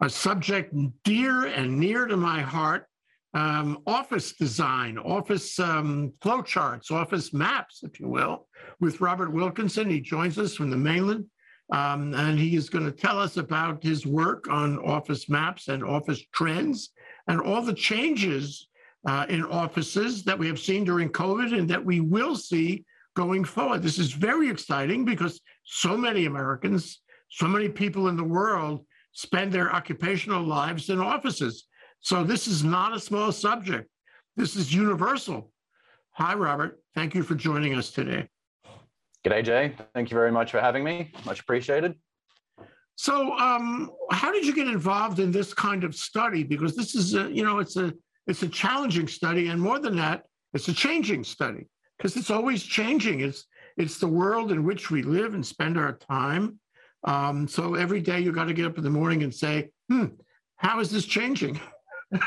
a subject dear and near to my heart um, office design, office um, flowcharts, office maps, if you will, with Robert Wilkinson. He joins us from the mainland, um, and he is going to tell us about his work on office maps and office trends and all the changes uh, in offices that we have seen during COVID and that we will see going forward. This is very exciting because so many Americans, so many people in the world spend their occupational lives in offices. So this is not a small subject. This is universal. Hi, Robert. Thank you for joining us today. G'day, Jay. Thank you very much for having me. Much appreciated. So, um, how did you get involved in this kind of study? Because this is, a, you know, it's a it's a challenging study, and more than that, it's a changing study because it's always changing. It's it's the world in which we live and spend our time. Um, so every day you got to get up in the morning and say, "Hmm, how is this changing?"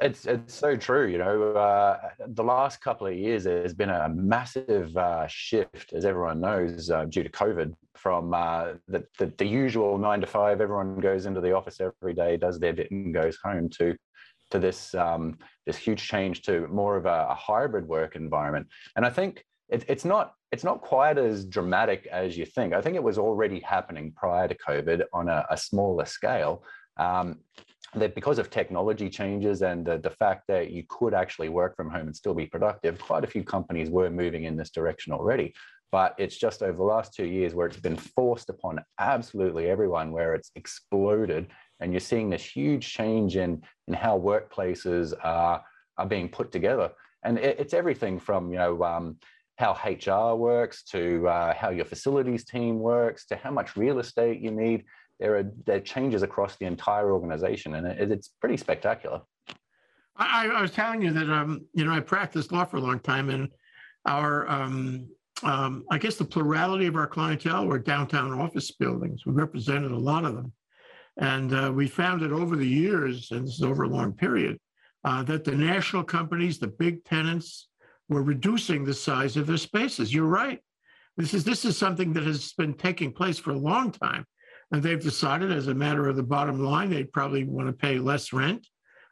it's it's so true. You know, uh, the last couple of years there's been a massive uh, shift, as everyone knows, uh, due to COVID, from uh, the, the, the usual nine to five. Everyone goes into the office every day, does their bit, and goes home to to this um, this huge change to more of a, a hybrid work environment. And I think it, it's not it's not quite as dramatic as you think. I think it was already happening prior to COVID on a, a smaller scale. Um, that because of technology changes and the, the fact that you could actually work from home and still be productive, quite a few companies were moving in this direction already. But it's just over the last two years where it's been forced upon absolutely everyone, where it's exploded. And you're seeing this huge change in, in how workplaces are, are being put together. And it, it's everything from, you know, um, how HR works to uh, how your facilities team works to how much real estate you need there are there are changes across the entire organization, and it, it's pretty spectacular. I, I, was telling you that um, you know I practiced law for a long time, and our um, um, I guess the plurality of our clientele were downtown office buildings. We represented a lot of them, and uh, we found that over the years, and this is over a long period, uh, that the national companies, the big tenants, were reducing the size of their spaces. You're right. This is this is something that has been taking place for a long time. And they've decided, as a matter of the bottom line, they'd probably want to pay less rent,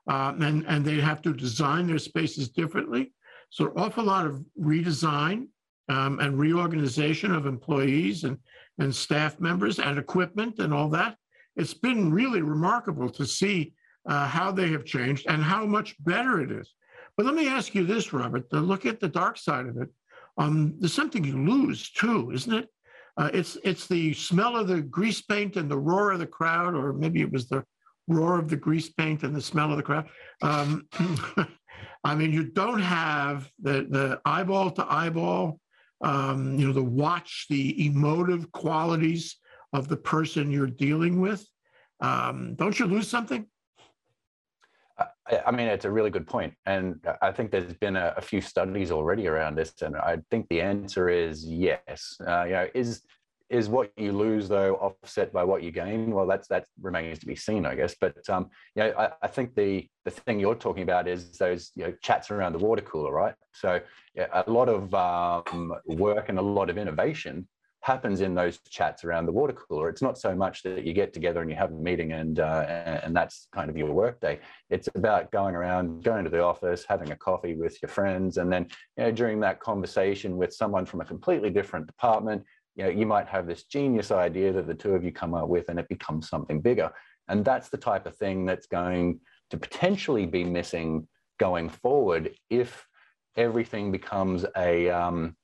uh, and and they have to design their spaces differently. So, an awful lot of redesign um, and reorganization of employees and and staff members and equipment and all that. It's been really remarkable to see uh, how they have changed and how much better it is. But let me ask you this, Robert. To look at the dark side of it, um, there's something you lose too, isn't it? Uh, it's it's the smell of the grease paint and the roar of the crowd, or maybe it was the roar of the grease paint and the smell of the crowd. Um, I mean, you don't have the the eyeball to eyeball, um, you know, the watch, the emotive qualities of the person you're dealing with. Um, don't you lose something? I mean, it's a really good point, and I think there's been a, a, few studies already around this, and I think the answer is yes. Uh, you know, is is what you lose though offset by what you gain? Well, that's that remains to be seen, I guess. But um, you know, I, I, think the the thing you're talking about is those you know chats around the water cooler, right? So yeah, a lot of um, work and a lot of innovation happens in those chats around the water cooler. It's not so much that you get together and you have a meeting and uh, and that's kind of your work day. It's about going around, going to the office, having a coffee with your friends, and then you know during that conversation with someone from a completely different department, you know you might have this genius idea that the two of you come up with, and it becomes something bigger. And that's the type of thing that's going to potentially be missing going forward if everything becomes a um,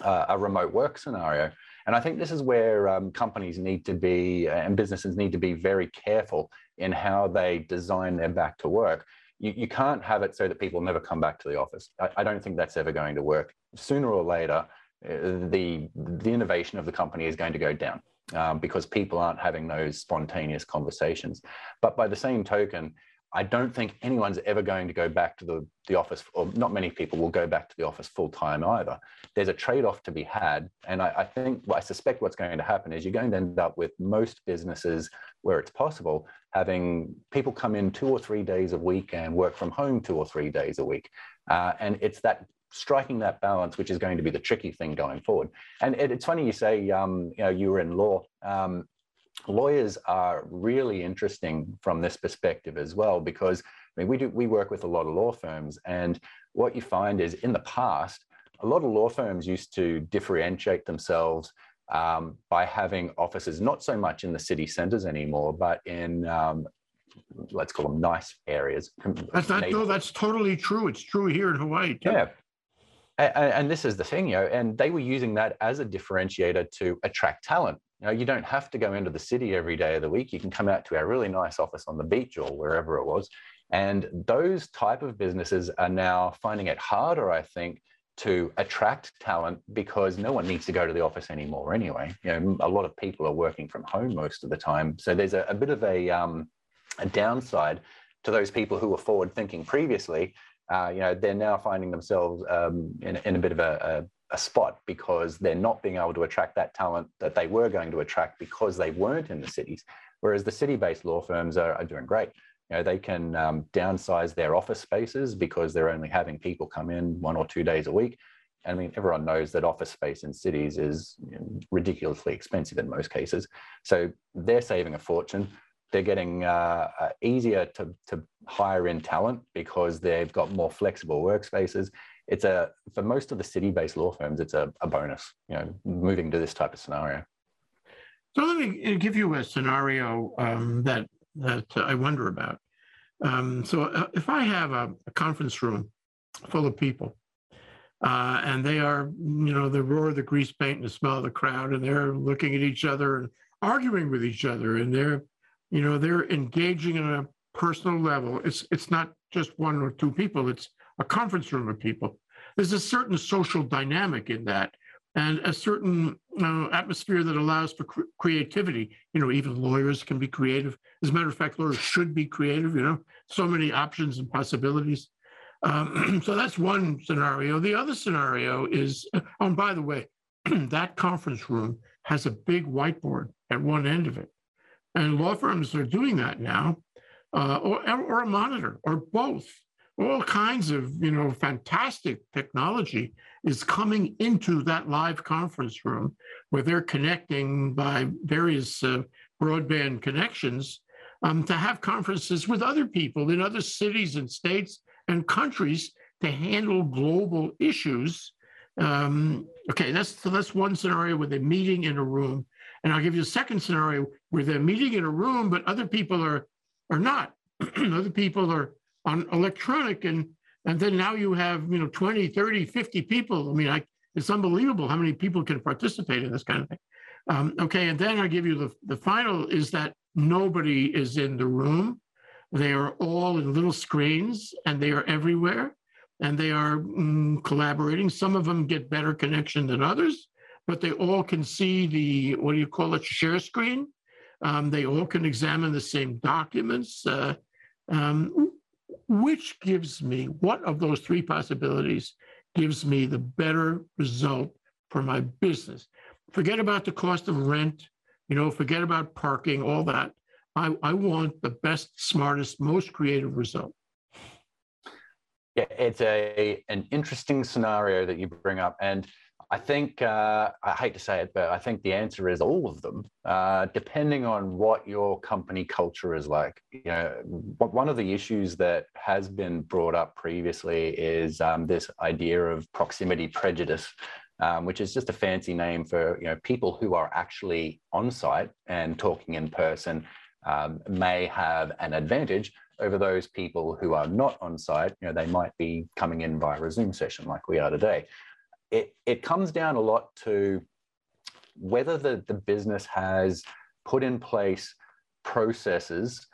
uh, a remote work scenario. And I think this is where um, companies need to be and businesses need to be very careful in how they design their back to work. You, you can't have it so that people never come back to the office. I, I don't think that's ever going to work. Sooner or later, uh, the, the innovation of the company is going to go down. Um, because people aren't having those spontaneous conversations. But by the same token, I don't think anyone's ever going to go back to the, the office, or not many people will go back to the office full time either. There's a trade off to be had. And I, I think, well, I suspect what's going to happen is you're going to end up with most businesses where it's possible having people come in two or three days a week and work from home two or three days a week. Uh, and it's that striking that balance, which is going to be the tricky thing going forward. And it, it's funny you say, um, you know, you were in law. Um, lawyers are really interesting from this perspective as well because I mean we do we work with a lot of law firms and what you find is in the past a lot of law firms used to differentiate themselves um, by having offices not so much in the city centers anymore but in um, let's call them nice areas That's not, no, that's totally true. It's true here in Hawaii. too. yeah. And, and this is the thing, you know, and they were using that as a differentiator to attract talent. You know, you don't have to go into the city every day of the week. You can come out to our really nice office on the beach or wherever it was. And those type of businesses are now finding it harder, I think, to attract talent because no one needs to go to the office anymore anyway. You know, a lot of people are working from home most of the time. So there's a, a bit of a, um, a downside to those people who were forward thinking previously uh, you know, they're now finding themselves um, in, in a bit of a, a, spot because they're not being able to attract that talent that they were going to attract because they weren't in the cities. Whereas the city-based law firms are, are doing great. You know, they can um, downsize their office spaces because they're only having people come in one or two days a week. I mean, everyone knows that office space in cities is you know, ridiculously expensive in most cases. So they're saving a fortune they're getting uh, uh, easier to, to hire in talent because they've got more flexible workspaces. It's a for most of the city-based law firms, it's a, a bonus. You know, moving to this type of scenario. So let me give you a scenario um, that that I wonder about. Um, so uh, if I have a, a, conference room full of people, uh, and they are, you know, the roar of the grease paint and the smell of the crowd, and they're looking at each other and arguing with each other, and they're you know they're engaging on a personal level it's it's not just one or two people it's a conference room of people. There's a certain social dynamic in that and a certain uh, atmosphere that allows for cr- creativity. You know even lawyers can be creative. As a matter of fact lawyers should be creative you know so many options and possibilities. Um, so that's one scenario. The other scenario is oh and by the way that conference room has a big whiteboard at one end of it. And law firms are doing that now, uh, or, or a monitor, or both. All kinds of, you know, fantastic technology is coming into that live conference room where they're connecting by various uh, broadband connections um, to have conferences with other people in other cities and states and countries to handle global issues. Um, okay, that's so that's one scenario where they're meeting in a room and I'll give you a second scenario where they're meeting in a room, but other people are are not. other people are on electronic and and then now you have you know 20 30 50 people i mean I, it's unbelievable how many people can participate in this kind of thing um, okay and then i give you the, the final is that nobody is in the room they are all in little screens and they are everywhere and they are mm, collaborating some of them get better connection than others but they all can see the, what do you call it, share screen. Um, they all can examine the same documents. Uh, um, which gives me, what of those three possibilities gives me the better result for my business? Forget about the cost of rent, you know, forget about parking, all that. I, I want the best, smartest, most creative result. Yeah, it's a an interesting scenario that you bring up, and I think, uh, I hate to say it, but I think the answer is all of them, uh, depending on what your company culture is like. You know, one of the issues that has been brought up previously is um, this idea of proximity prejudice, um, which is just a fancy name for you know people who are actually on site and talking in person um, may have an advantage over those people who are not on site. You know, they might be coming in via a Zoom session like we are today it, it comes down a lot to whether the, the business has put in place processes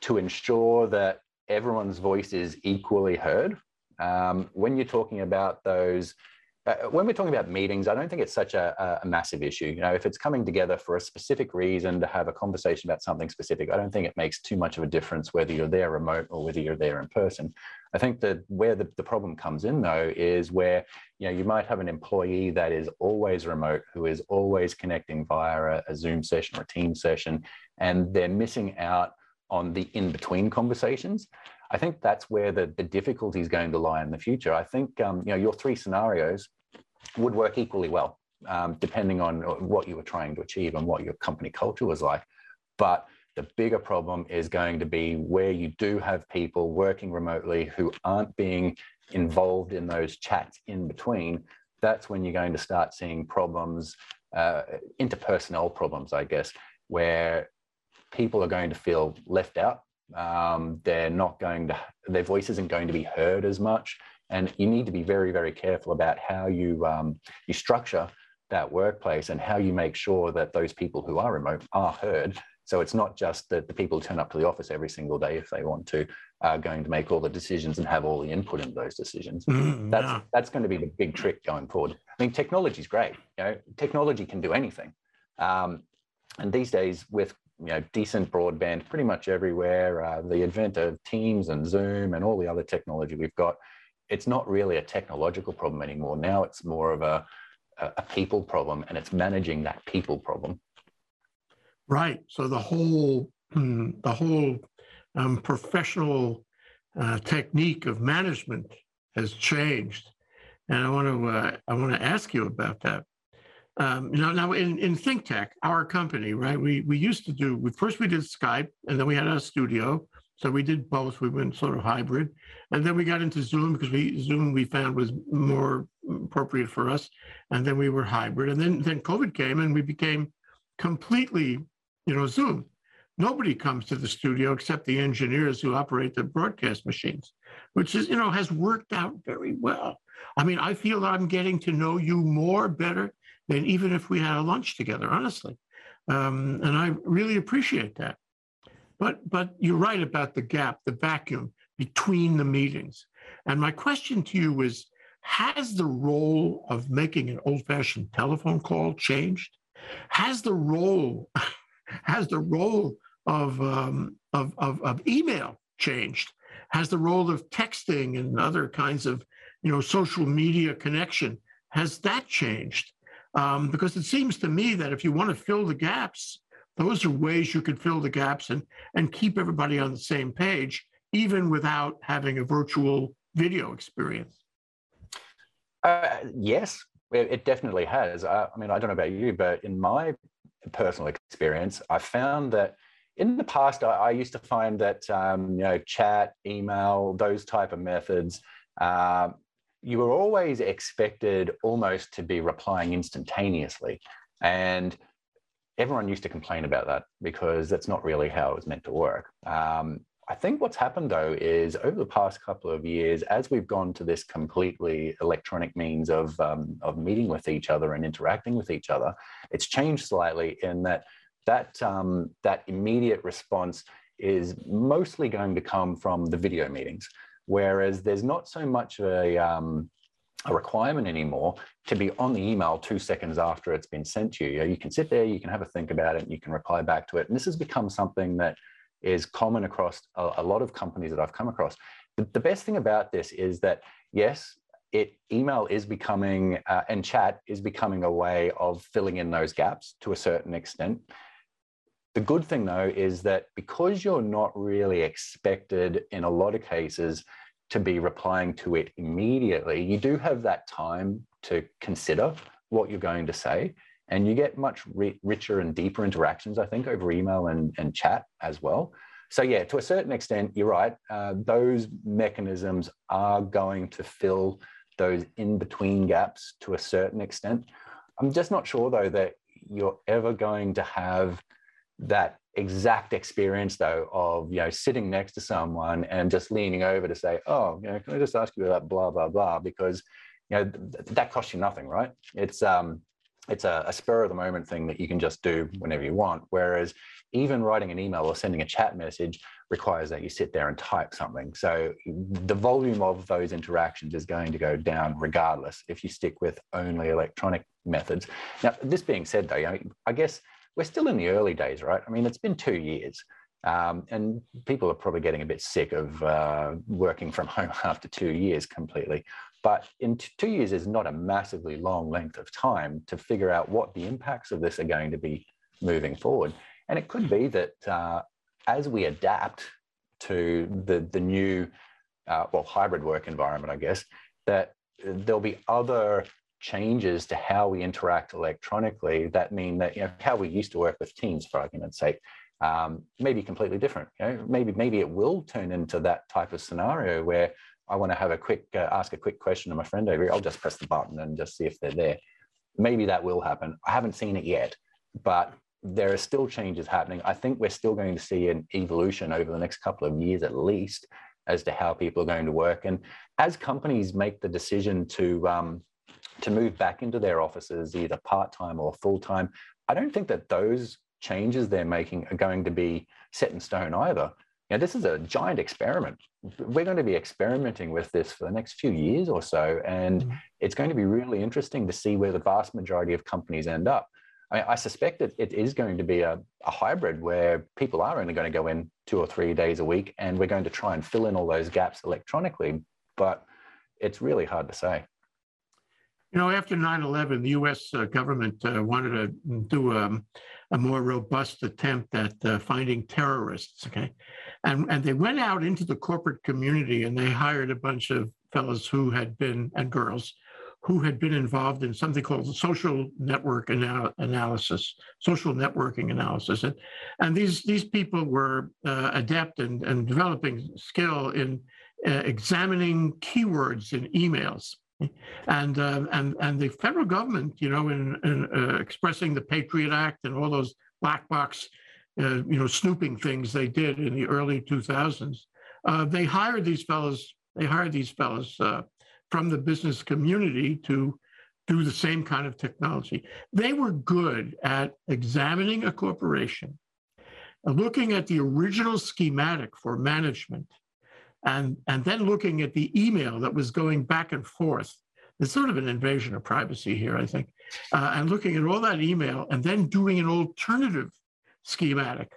to ensure that everyone's voice is equally heard. Um, when you're talking about those uh, when we're talking about meetings, I don't think it's such a, a, massive issue. You know, if it's coming together for a specific reason to have a conversation about something specific, I don't think it makes too much of a difference whether you're there remote or whether you're there in person. I think that where the, the problem comes in though is where you know you might have an employee that is always remote, who is always connecting via a, a Zoom session or a team session, and they're missing out on the in-between conversations. I think that's where the, the difficulty is going to lie in the future. I think um, you know your three scenarios would work equally well, um, depending on what you were trying to achieve and what your company culture was like. But the bigger problem is going to be where you do have people working remotely who aren't being involved in those chats in between. That's when you're going to start seeing problems, uh, problems, I guess, where people are going to feel left out. Um, they're not going to, their voice isn't going to be heard as much. And you need to be very, very careful about how you um, you structure that workplace and how you make sure that those people who are remote are heard. So it's not just that the people turn up to the office every single day if they want to, are going to make all the decisions and have all the input in those decisions. Mm, That's yeah. that's going to be the big trick going forward. I mean, technology is great. You know, technology can do anything. Um, and these days, with you know decent broadband pretty much everywhere, uh, the advent of Teams and Zoom and all the other technology we've got, it's not really a technological problem anymore. Now it's more of a a people problem, and it's managing that people problem. Right. So the whole hmm, the whole um, professional uh, technique of management has changed, and I want to uh, I want to ask you about that. Um, you know, now in in ThinkTech, our company, right? We we used to do. We, first we did Skype, and then we had a studio. So we did both. We went sort of hybrid, and then we got into Zoom because we Zoom we found was more appropriate for us, and then we were hybrid, and then then COVID came, and we became completely you know, Zoom. Nobody comes to the studio except the engineers who operate the broadcast machines, which is, you know, has worked out very well. I mean, I feel that I'm getting to know you more better than even if we had a lunch together, honestly. Um, and I really appreciate that. But but you're right about the gap, the vacuum between the meetings. And my question to you is, has the role of making an old-fashioned telephone call changed? Has the role has the role of, um, of, of, of email changed? Has the role of texting and other kinds of, you know, social media connection, has that changed? Um, because it seems to me that if you want to fill the gaps, those are ways you could fill the gaps and, and keep everybody on the same page, even without having a virtual video experience. Uh, yes, it, it definitely has. I, I mean, I don't know about you, but in my personal experience, I found that in the past, I, I used to find that um, you know, chat, email, those type of methods, uh, you were always expected almost to be replying instantaneously, and everyone used to complain about that because that's not really how it was meant to work. Um, I think what's happened though is over the past couple of years, as we've gone to this completely electronic means of, um, of meeting with each other and interacting with each other, it's changed slightly in that that, um, that immediate response is mostly going to come from the video meetings, whereas there's not so much of a, um, a requirement anymore to be on the email two seconds after it's been sent to you. You, can sit there, you can have a think about it, and you can reply back to it. And this has become something that is common across a, a lot of companies that I've come across. The, the, best thing about this is that, yes, it email is becoming uh, and chat is becoming a way of filling in those gaps to a certain extent. The good thing though is that because you're not really expected in a lot of cases to be replying to it immediately, you do have that time to consider what you're going to say and you get much ri richer and deeper interactions, I think, over email and, and chat as well. So yeah, to a certain extent, you're right. Uh, those mechanisms are going to fill those in-between gaps to a certain extent. I'm just not sure though that you're ever going to have that exact experience though of you know sitting next to someone and just leaning over to say, oh, you know, can I just ask you about blah blah blah because you know th that costs you nothing, right? It's um it's a, a, spur of the moment thing that you can just do whenever you want. Whereas even writing an email or sending a chat message requires that you sit there and type something. So the volume of those interactions is going to go down regardless if you stick with only electronic methods. Now, this being said, though, I, mean, I guess we're still in the early days, right? I mean, it's been two years. Um, and people are probably getting a bit sick of uh, working from home after two years completely. But in two years is not a massively long length of time to figure out what the impacts of this are going to be moving forward. And it could be that uh, as we adapt to the, the new, uh, well, hybrid work environment, I guess, that there'll be other changes to how we interact electronically that mean that you know how we used to work with teams for argument's sake um, maybe completely different. You know, maybe maybe it will turn into that type of scenario where I want to have a quick uh, ask a quick question to my friend over here. I'll just press the button and just see if they're there. Maybe that will happen. I haven't seen it yet, but there are still changes happening. I think we're still going to see an evolution over the next couple of years at least as to how people are going to work. And as companies make the decision to um, to move back into their offices, either part time or full time, I don't think that those changes they're making are going to be set in stone either. You know, this is a giant experiment. We're going to be experimenting with this for the next few years or so, and mm-hmm. it's going to be really interesting to see where the vast majority of companies end up. I, I suspect that it is going to be a, a hybrid where people are only going to go in two or three days a week, and we're going to try and fill in all those gaps electronically. But it's really hard to say. You know, after 9 11, the US uh, government uh, wanted to do um, a more robust attempt at uh, finding terrorists. Okay. And, and they went out into the corporate community and they hired a bunch of fellows who had been, and girls, who had been involved in something called social network anal- analysis, social networking analysis. And, and these, these people were uh, adept and, and developing skill in uh, examining keywords in emails. And, uh, and, and the federal government, you know, in, in uh, expressing the Patriot Act and all those black box, uh, you know, snooping things they did in the early 2000s, uh, they hired these fellows, they hired these fellows from the business community to do the same kind of technology. They were good at examining a corporation, looking at the original schematic for management, and, and then looking at the email that was going back and forth. It's sort of an invasion of privacy here, I think, uh, and looking at all that email and then doing an alternative schematic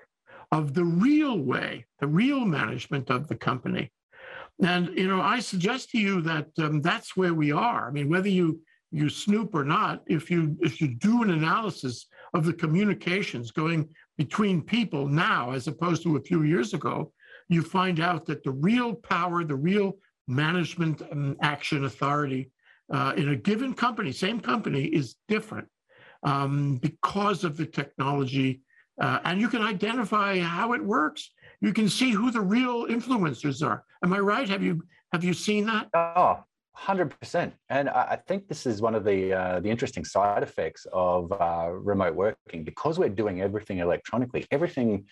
of the real way, the real management of the company. And you know, I suggest to you that um, that's where we are. I mean, whether you you snoop or not, if you if you do an analysis of the communications going between people now as opposed to a few years ago, you find out that the real power, the real management action authority uh, in a given company, same company, is different um, because of the technology. Uh, and you can identify how it works you can see who the real influencers are. Am I right? Have you have you seen that? Oh, 100%. And I think this is one of the uh, the interesting side effects of uh, remote working because we're doing everything electronically. Everything,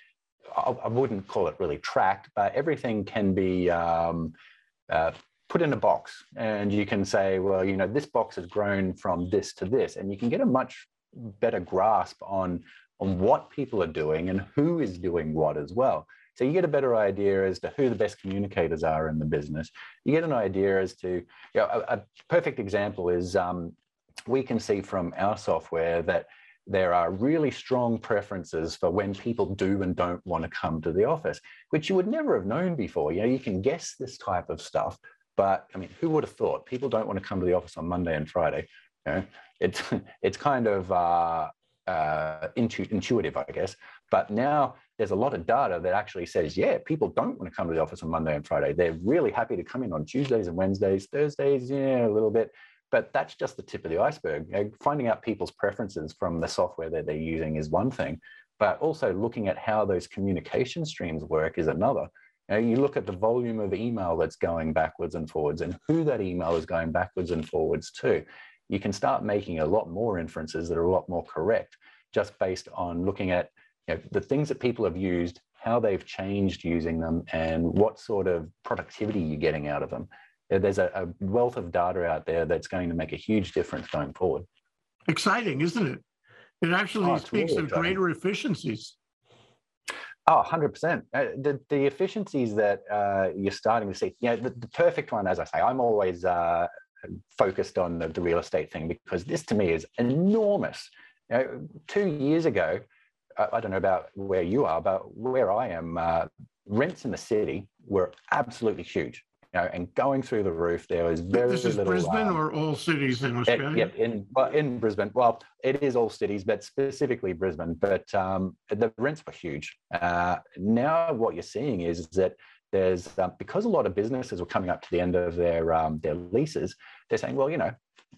I wouldn't call it really tracked, but everything can be um, uh, put in a box, and you can say, well, you know, this box has grown from this to this, and you can get a much better grasp on on what people are doing and who is doing what as well. So you get a better idea as to who the best communicators are in the business. You get an idea as to, you know, a, a perfect example is um, we can see from our software that there are really strong preferences for when people do and don't want to come to the office, which you would never have known before. You know, you can guess this type of stuff, but I mean, who would have thought people don't want to come to the office on Monday and Friday? You know, it's it's kind of uh, uh, intu- intuitive, I guess. But now there's a lot of data that actually says, yeah, people don't want to come to the office on Monday and Friday. They're really happy to come in on Tuesdays and Wednesdays, Thursdays, yeah, a little bit. But that's just the tip of the iceberg. You know, finding out people's preferences from the software that they're using is one thing, but also looking at how those communication streams work is another. You, know, you look at the volume of email that's going backwards and forwards and who that email is going backwards and forwards to. You can start making a lot more inferences that are a lot more correct just based on looking at you know, the things that people have used, how they've changed using them, and what sort of productivity you're getting out of them. There's a, a wealth of data out there that's going to make a huge difference going forward. Exciting, isn't it? It actually oh, speaks really of greater efficiencies. Oh, 100%. Uh, the, the efficiencies that uh, you're starting to see, you know, the, the, perfect one, as I say, I'm always uh, focused on the, the, real estate thing because this to me is enormous. You know, two years ago, I, don't know about where you are, but where I am, uh, rents in the city were absolutely huge. Know, and going through the roof, there was very this is little. Brisbane um, or all cities in Australia? Yep, in well, in Brisbane. Well, it is all cities, but specifically Brisbane. But um, the rents were huge. Uh, now, what you're seeing is, is that there's um, because a lot of businesses were coming up to the end of their um, their leases. They're saying, well, you know,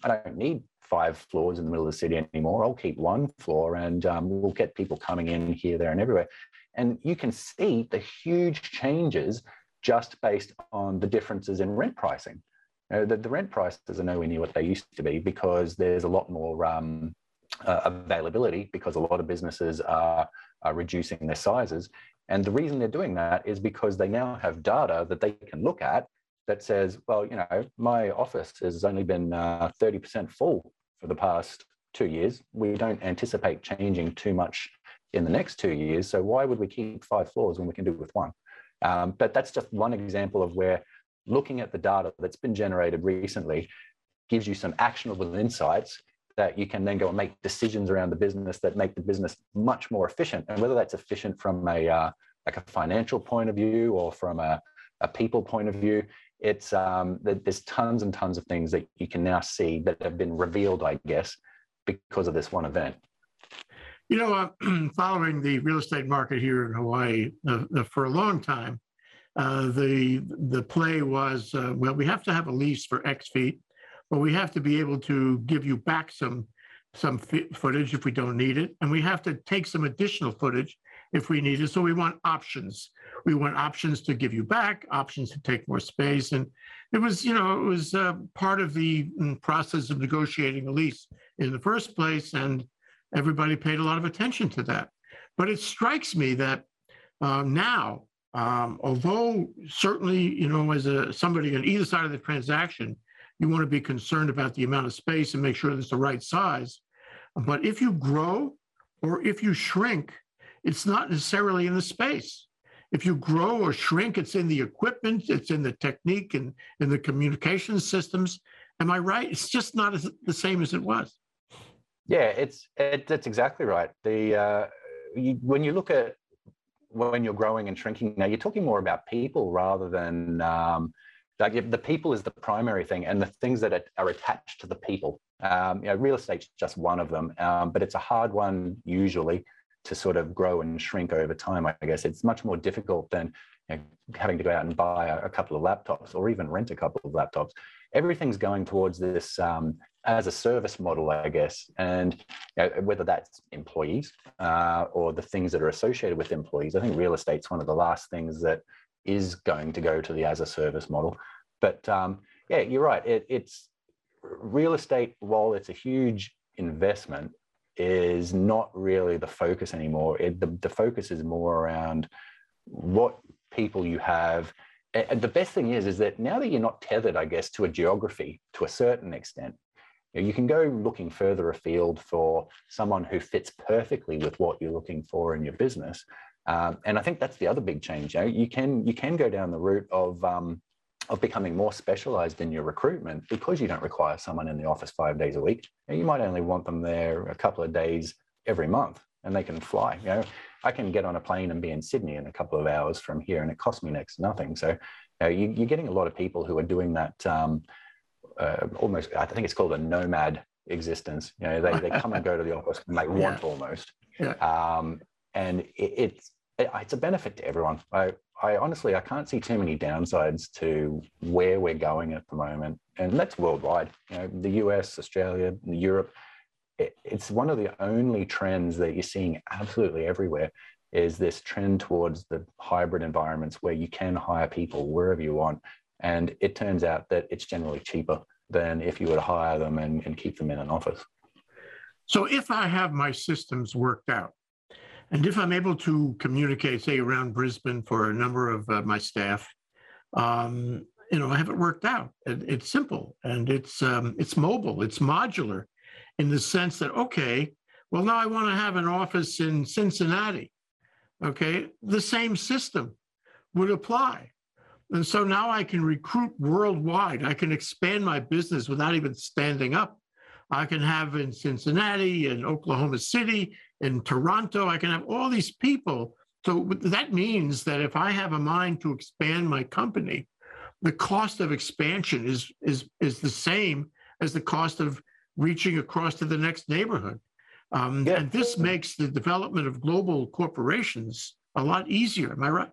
I don't need five floors in the middle of the city anymore. I'll keep one floor and um, we'll get people coming in here, there, and everywhere. And you can see the huge changes just based on the differences in rent pricing. You know, the, the, rent prices are nowhere near what they used to be because there's a lot more um, uh, availability because a lot of businesses are, are reducing their sizes. And the reason they're doing that is because they now have data that they can look at that says, well, you know, my office has only been uh, 30% full for the past two years. We don't anticipate changing too much in the next two years. So why would we keep five floors when we can do it with one? Um, but that's just one example of where looking at the data that's been generated recently gives you some actionable insights that you can then go and make decisions around the business that make the business much more efficient. And whether that's efficient from a uh, like a financial point of view or from a, a people point of view, it's um, there's tons and tons of things that you can now see that have been revealed, I guess, because of this one event. You know, uh, following the real estate market here in Hawaii uh, uh, for a long time, uh, the the play was uh, well, we have to have a lease for X feet, but we have to be able to give you back some some footage if we don't need it, and we have to take some additional footage if we need it. So we want options. We want options to give you back, options to take more space, and it was you know it was uh, part of the mm, process of negotiating a lease in the first place, and everybody paid a lot of attention to that. But it strikes me that uh, now, um, although certainly, you know, as a somebody on either side of the transaction, you want to be concerned about the amount of space and make sure it's the right size. But if you grow or if you shrink, it's not necessarily in the space. If you grow or shrink, it's in the equipment, it's in the technique and in the communication systems. Am I right? It's just not as, the same as it was. Yeah, it's it, that's exactly right. The uh, you, when you look at when you're growing and shrinking, now you're talking more about people rather than um, like the people is the primary thing, and the things that are, attached to the people. Um, you know, real estate's just one of them, um, but it's a hard one usually to sort of grow and shrink over time. I guess it's much more difficult than you know, having to go out and buy a, a, couple of laptops or even rent a couple of laptops. Everything's going towards this um, as a service model, I guess, and you know, whether that's employees uh, or the things that are associated with employees. I think real estate's one of the last things that is going to go to the as a service model. But um, yeah, you're right. It, it's real estate, while it's a huge investment, is not really the focus anymore. It, the, the focus is more around what people you have. And the best thing is, is that now that you're not tethered, I guess, to a geography to a certain extent, you, know, you can go looking further afield for someone who fits perfectly with what you're looking for in your business. Um, and I think that's the other big change. You, know, you can you can go down the route of um, of becoming more specialized in your recruitment because you don't require someone in the office five days a week. You, might only want them there a couple of days every month, and they can fly. You know, I can get on a plane and be in Sydney in a couple of hours from here, and it costs me next to nothing. So, you know, you, are getting a lot of people who are doing that. Um, uh, almost, I think it's called a nomad existence. You know, they, they come and go to the office and they want almost. Yeah. Um, and it, it's, it, it's a benefit to everyone. I, I honestly, I can't see too many downsides to where we're going at the moment. And that's worldwide, you know, the US, Australia, Europe. It, it's one of the only trends that you're seeing absolutely everywhere is this trend towards the hybrid environments where you can hire people wherever you want and it turns out that it's generally cheaper than if you were to hire them and, and keep them in an office. So if I have my systems worked out, and if I'm able to communicate, say, around Brisbane for a number of uh, my staff, um, you know, I have it worked out. It, it's simple and it's um, it's mobile. It's modular, in the sense that okay, well now I want to have an office in Cincinnati. Okay, the same system would apply. And so now I can recruit worldwide. I can expand my business without even standing up. I can have in Cincinnati and Oklahoma City and Toronto, I can have all these people. So that means that if I have a mind to expand my company, the cost of expansion is, is, is the same as the cost of reaching across to the next neighborhood. Um, yeah. And this makes the development of global corporations a lot easier. Am I right?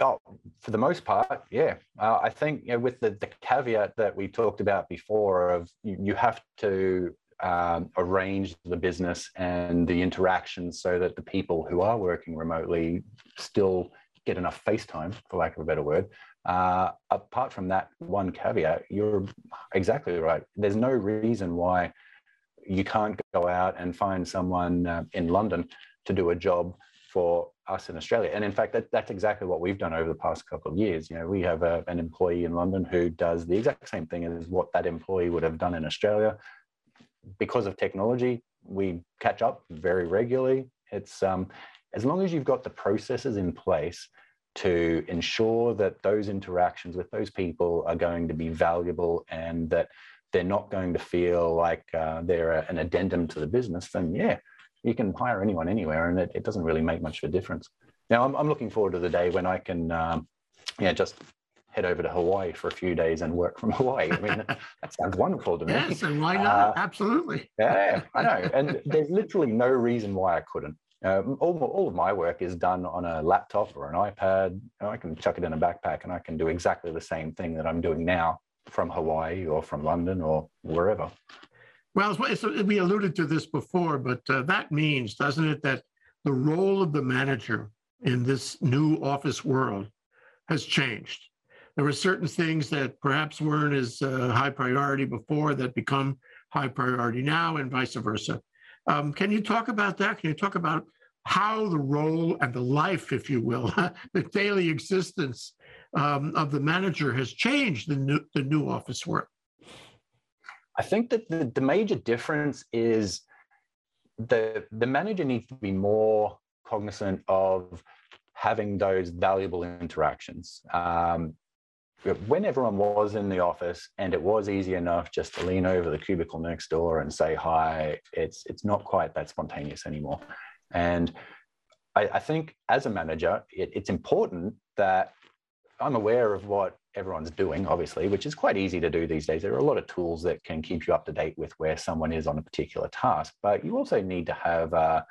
Oh, for the most part, yeah. Uh, I think you know, with the, the caveat that we talked about before of you, you have to um, arrange the business and the interactions so that the people who are working remotely still get enough face time, for lack of a better word. Uh, apart from that one caveat, you're exactly right. There's no reason why you can't go out and find someone uh, in London to do a job for us in Australia. And in fact, that, that's exactly what we've done over the past couple of years. You know, we have a, an employee in London who does the exact same thing as what that employee would have done in Australia. Because of technology, we catch up very regularly. It's um, as long as you've got the processes in place to ensure that those interactions with those people are going to be valuable and that they're not going to feel like uh, they're an addendum to the business, then yeah, you can hire anyone anywhere and it, it doesn't really make much of a difference. Now, I'm, I'm looking forward to the day when I can, um, yeah, just head over to Hawaii for a few days and work from Hawaii. I mean, that sounds wonderful to me. Yes, and why not? Uh, Absolutely. Yeah, I know. And there's literally no reason why I couldn't. Uh, all, all of my work is done on a laptop or an iPad. I can chuck it in a backpack and I can do exactly the same thing that I'm doing now from Hawaii or from London or wherever. Well, it's, it's, we alluded to this before, but uh, that means, doesn't it, that the role of the manager in this new office world has changed. There were certain things that perhaps weren't as uh, high priority before that become high priority now, and vice versa. Um, can you talk about that? Can you talk about how the role and the life, if you will, the daily existence um, of the manager has changed the new, the new office work? I think that the, the major difference is the the manager needs to be more cognizant of having those valuable interactions. Um, when everyone was in the office and it was easy enough just to lean over the cubicle next door and say hi, it's it's not quite that spontaneous anymore. And I, I think as a manager, it, it's important that I'm aware of what everyone's doing, obviously, which is quite easy to do these days. There are a lot of tools that can keep you up to date with where someone is on a particular task, but you also need to have uh,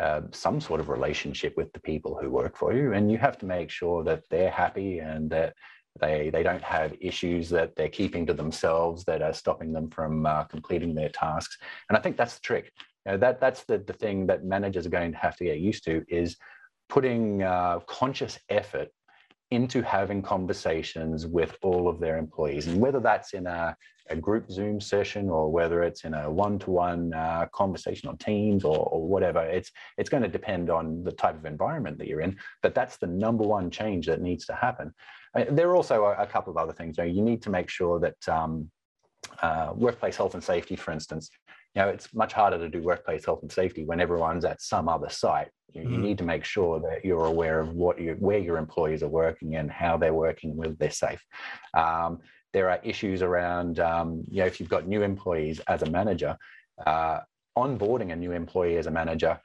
uh, some sort of relationship with the people who work for you, and you have to make sure that they're happy and that they they don't have issues that they're keeping to themselves that are stopping them from uh, completing their tasks. And I think that's the trick. You know, that that's the the thing that managers are going to have to get used to is putting uh, conscious effort into having conversations with all of their employees. And whether that's in a, a group Zoom session or whether it's in a one-to-one uh, conversation on Teams or, or, whatever, it's, it's going to depend on the type of environment that you're in. But that's the number one change that needs to happen. Uh, there are also a, couple of other things. You, know, you need to make sure that um, uh, workplace health and safety, for instance, you know, it's much harder to do workplace health and safety when everyone's at some other site. You, mm. you need to make sure that you're aware of what you, where your employees are working and how they're working, whether they're safe. Um, there are issues around, um, you know, if you've got new employees as a manager, uh, onboarding a new employee as a manager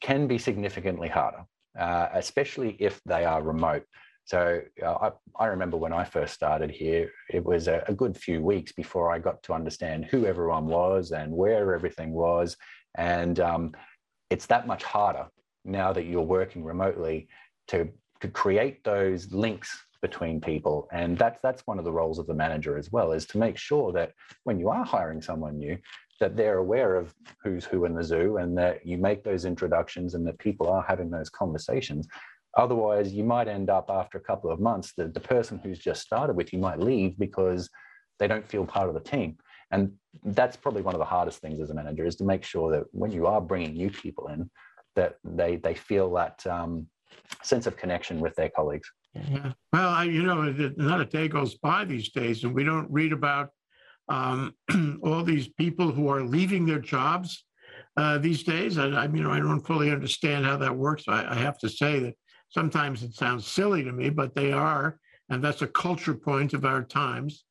can be significantly harder, uh, especially if they are remote. So uh, I, I, remember when I first started here, it was a, a, good few weeks before I got to understand who everyone was and where everything was. And um, it's that much harder now that you're working remotely to, to create those links between people. And that's, that's one of the roles of the manager as well, is to make sure that when you are hiring someone new, that they're aware of who's who in the zoo and that you make those introductions and that people are having those conversations Otherwise, you might end up after a couple of months, the, the person who's just started with you might leave because they don't feel part of the team. And that's probably one of the hardest things as a manager is to make sure that when you are bringing new people in, that they, they feel that um, sense of connection with their colleagues. Yeah. Well, I, you know, not a day goes by these days, and we don't read about um, all these people who are leaving their jobs uh, these days. I, I mean, I don't fully understand how that works. I, I have to say that Sometimes it sounds silly to me, but they are, and that's a culture point of our times.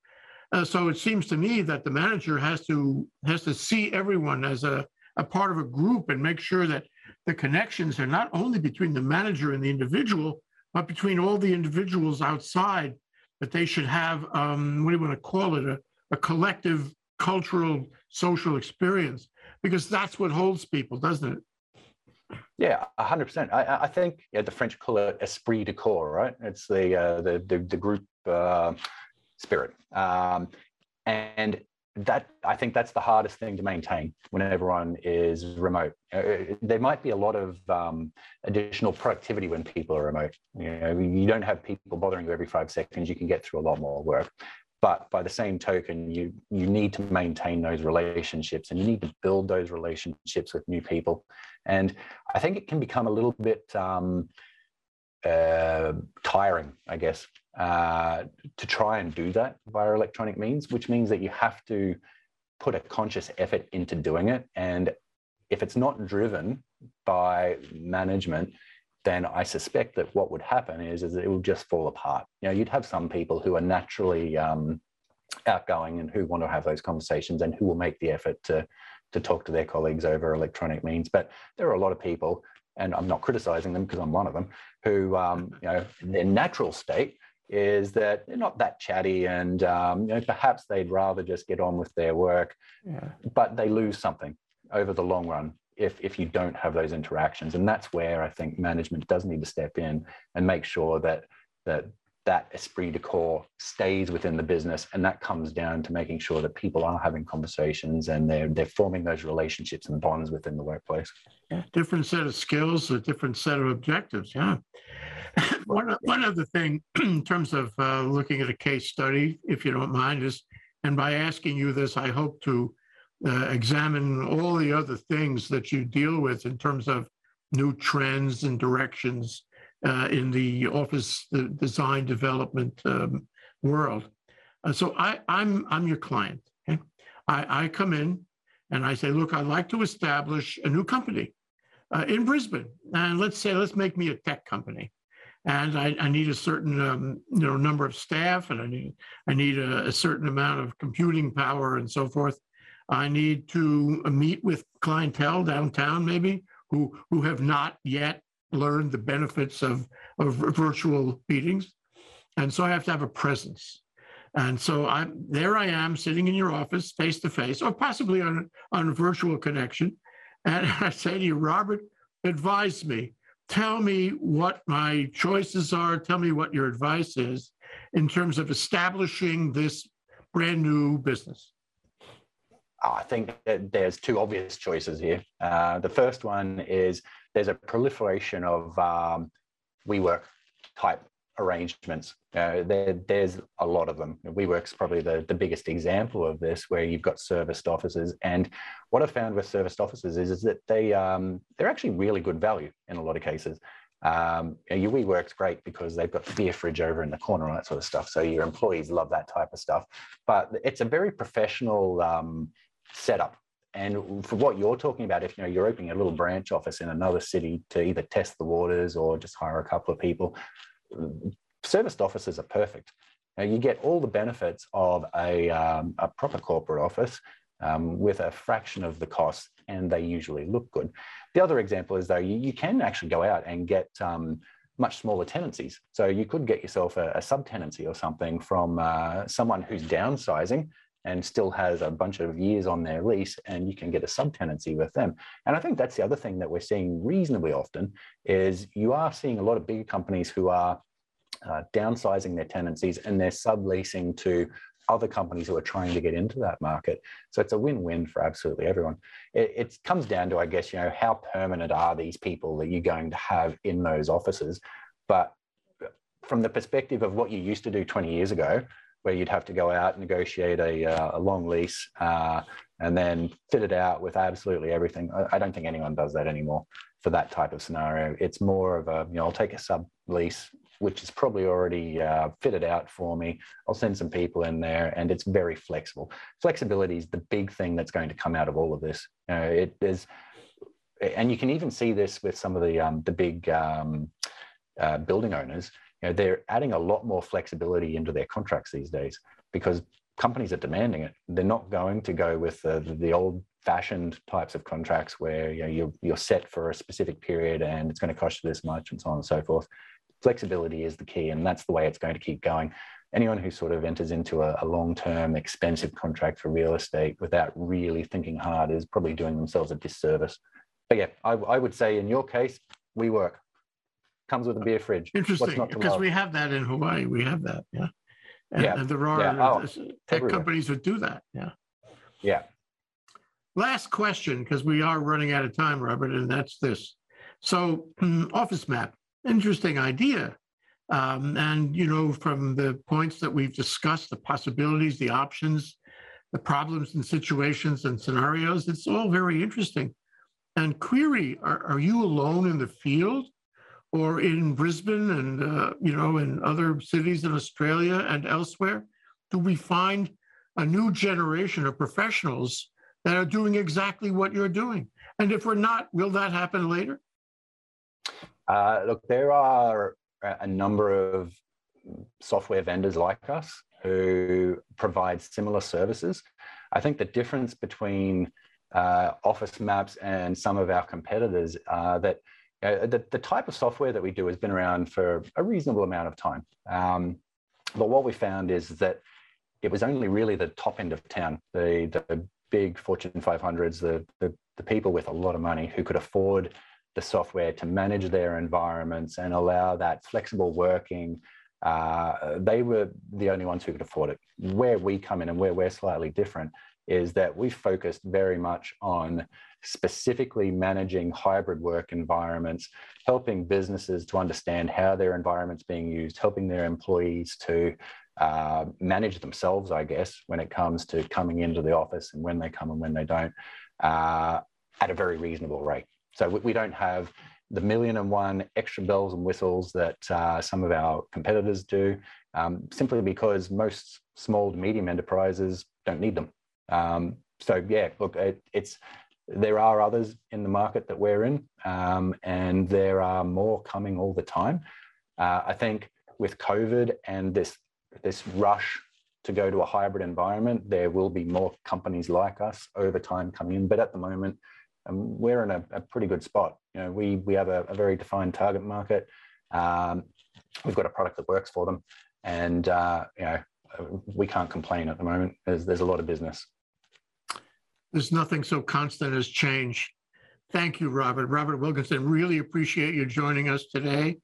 Uh, so it seems to me that the manager has to has to see everyone as a, a part of a group and make sure that the connections are not only between the manager and the individual, but between all the individuals outside. That they should have um, what do you want to call it a, a collective cultural social experience because that's what holds people, doesn't it? Yeah, hundred percent. I, I think yeah, the French call it esprit de corps, right? It's the uh, the, the, the group uh, spirit, um, and that I think that's the hardest thing to maintain when everyone is remote. Uh, there might be a lot of um, additional productivity when people are remote. You know, you don't have people bothering you every five seconds. You can get through a lot more work. But by the same token, you you need to maintain those relationships and you need to build those relationships with new people. And I think it can become a little bit um, uh, tiring, I guess, uh, to try and do that via electronic means, which means that you have to put a conscious effort into doing it. And if it's not driven by management, then I suspect that what would happen is, is it will just fall apart. You know, you'd have some people who are naturally um, outgoing and who want to have those conversations and who will make the effort to to talk to their colleagues over electronic means. But there are a lot of people, and I'm not criticizing them because I'm one of them, who um, you know their natural state is that they're not that chatty and um, you know perhaps they'd rather just get on with their work yeah. but they lose something over the long run if if you don't have those interactions. And that's where i think management does need to step in and make sure that that that esprit de corps stays within the business. And that comes down to making sure that people are having conversations and they're they're forming those relationships and bonds within the workplace. Yeah different set of skills a different set of objectives yeah. One, one other thing in terms of uh, looking at a case study, if you don't mind, is, and by asking you this, I hope to uh, examine all the other things that you deal with in terms of new trends and directions uh, in the office the design development um, world. Uh, so I, I'm, I'm your client. Okay? I, I come in and I say, look, I'd like to establish a new company uh, in Brisbane. And let's say, let's make me a tech company and I, I need a certain um, you know number of staff, and I need I need a, a, certain amount of computing power and so forth. I need to meet with clientele downtown, maybe who who have not yet learned the benefits of of virtual meetings, and so I have to have a presence. And so I'm there. I am sitting in your office, face to face, or possibly on on a virtual connection, and I say to you, Robert, advise me tell me what my choices are, tell me what your advice is in terms of establishing this brand new business. I think there's two obvious choices here. Uh, the first one is there's a proliferation of um, WeWork type arrangements. Uh, there, there's a lot of them. WeWork's probably the, the biggest example of this, where you've got serviced offices. And what I've found with serviced offices is, is that they um, they're actually really good value in a lot of cases. Um, your WeWork's great because they've got the beer fridge over in the corner and that sort of stuff. So your employees love that type of stuff. But it's a very professional um, setup. And for what you're talking about, if you know you're opening a little branch office in another city to either test the waters or just hire a couple of people, serviced offices are perfect. Now, you get all the benefits of a, um, a proper corporate office um, with a fraction of the cost, and they usually look good. The other example is though you, you can actually go out and get um, much smaller tenancies. So you could get yourself a, a subtenancy or something from uh, someone who's downsizing and still has a bunch of years on their lease and you can get a subtenancy with them and i think that's the other thing that we're seeing reasonably often is you are seeing a lot of bigger companies who are uh, downsizing their tenancies and they're subleasing to other companies who are trying to get into that market. So it's a win-win for absolutely everyone. It, it, comes down to, I guess, you know, how permanent are these people that you're going to have in those offices? But from the perspective of what you used to do 20 years ago, where you'd have to go out, and negotiate a, uh, a long lease, uh, and then fit it out with absolutely everything. I, I, don't think anyone does that anymore for that type of scenario. It's more of a, you know, I'll take a sub lease, which is probably already uh, fitted out for me. I'll send some people in there, and it's very flexible. Flexibility is the big thing that's going to come out of all of this. It is, and you can even see this with some of the um, the big um, uh, building owners you know, they're adding a lot more flexibility into their contracts these days because companies are demanding it. They're not going to go with the, the old fashioned types of contracts where you know, you're, you're set for a specific period and it's going to cost you this much and so on and so forth. Flexibility is the key, and that's the way it's going to keep going. Anyone who sort of enters into a, a long term, expensive contract for real estate without really thinking hard is probably doing themselves a disservice. But yeah, I, I would say in your case, WeWork comes with a beer fridge. Interesting, because we have that in Hawaii. We have that, yeah. And, yeah. and there are yeah. oh, uh, uh, tech everywhere. companies that do that, yeah. Yeah. Last question, because we are running out of time, Robert, and that's this. So, hmm, Office Map, interesting idea. Um, and, you know, from the points that we've discussed, the possibilities, the options, the problems and situations and scenarios, it's all very interesting. And query, are, are you alone in the field or in Brisbane and, uh, you know, in other cities in Australia and elsewhere? Do we find a new generation of professionals that are doing exactly what you're doing? And if we're not, will that happen later? Uh, look, there are a number of software vendors like us who provide similar services. I think the difference between uh, Office Maps and some of our competitors are that uh, the, the type of software that we do has been around for a reasonable amount of time. Um, but what we found is that it was only really the top end of town, the, the big Fortune 500s, the, the, the people with a lot of money who could afford the software to manage their environments and allow that flexible working. Uh, they were the only ones who could afford it. Where we come in and where we're slightly different is that we focused very much on specifically managing hybrid work environments, helping businesses to understand how their environment's being used, helping their employees to uh, manage themselves, I guess, when it comes to coming into the office and when they come and when they don't, uh, at a very reasonable rate. So we, we, don't have the million and one extra bells and whistles that uh, some of our competitors do, um, simply because most small to medium enterprises don't need them. Um, so yeah, look, it, it's there are others in the market that we're in, um, and there are more coming all the time. Uh, I think with COVID and this this rush to go to a hybrid environment, there will be more companies like us over time coming in. But at the moment, um, we're in a, a, pretty good spot. You know, we we have a, a very defined target market. Um, we've got a product that works for them, and uh, you know, we can't complain at the moment. There's there's a lot of business. There's nothing so constant as change. Thank you, Robert. Robert Wilkinson, really appreciate you joining us today.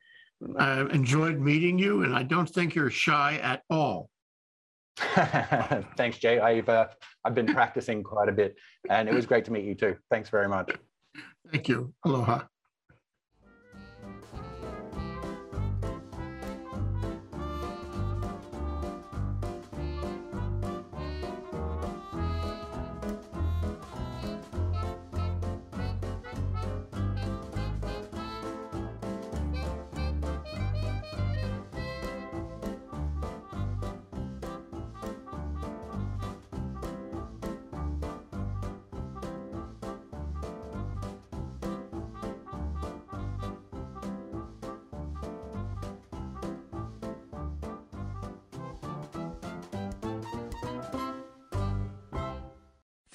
I enjoyed meeting you, and I don't think you're shy at all. Thanks, Jay. I've uh, I've been practicing quite a bit, and it was great to meet you too. Thanks very much. Thank you. Aloha.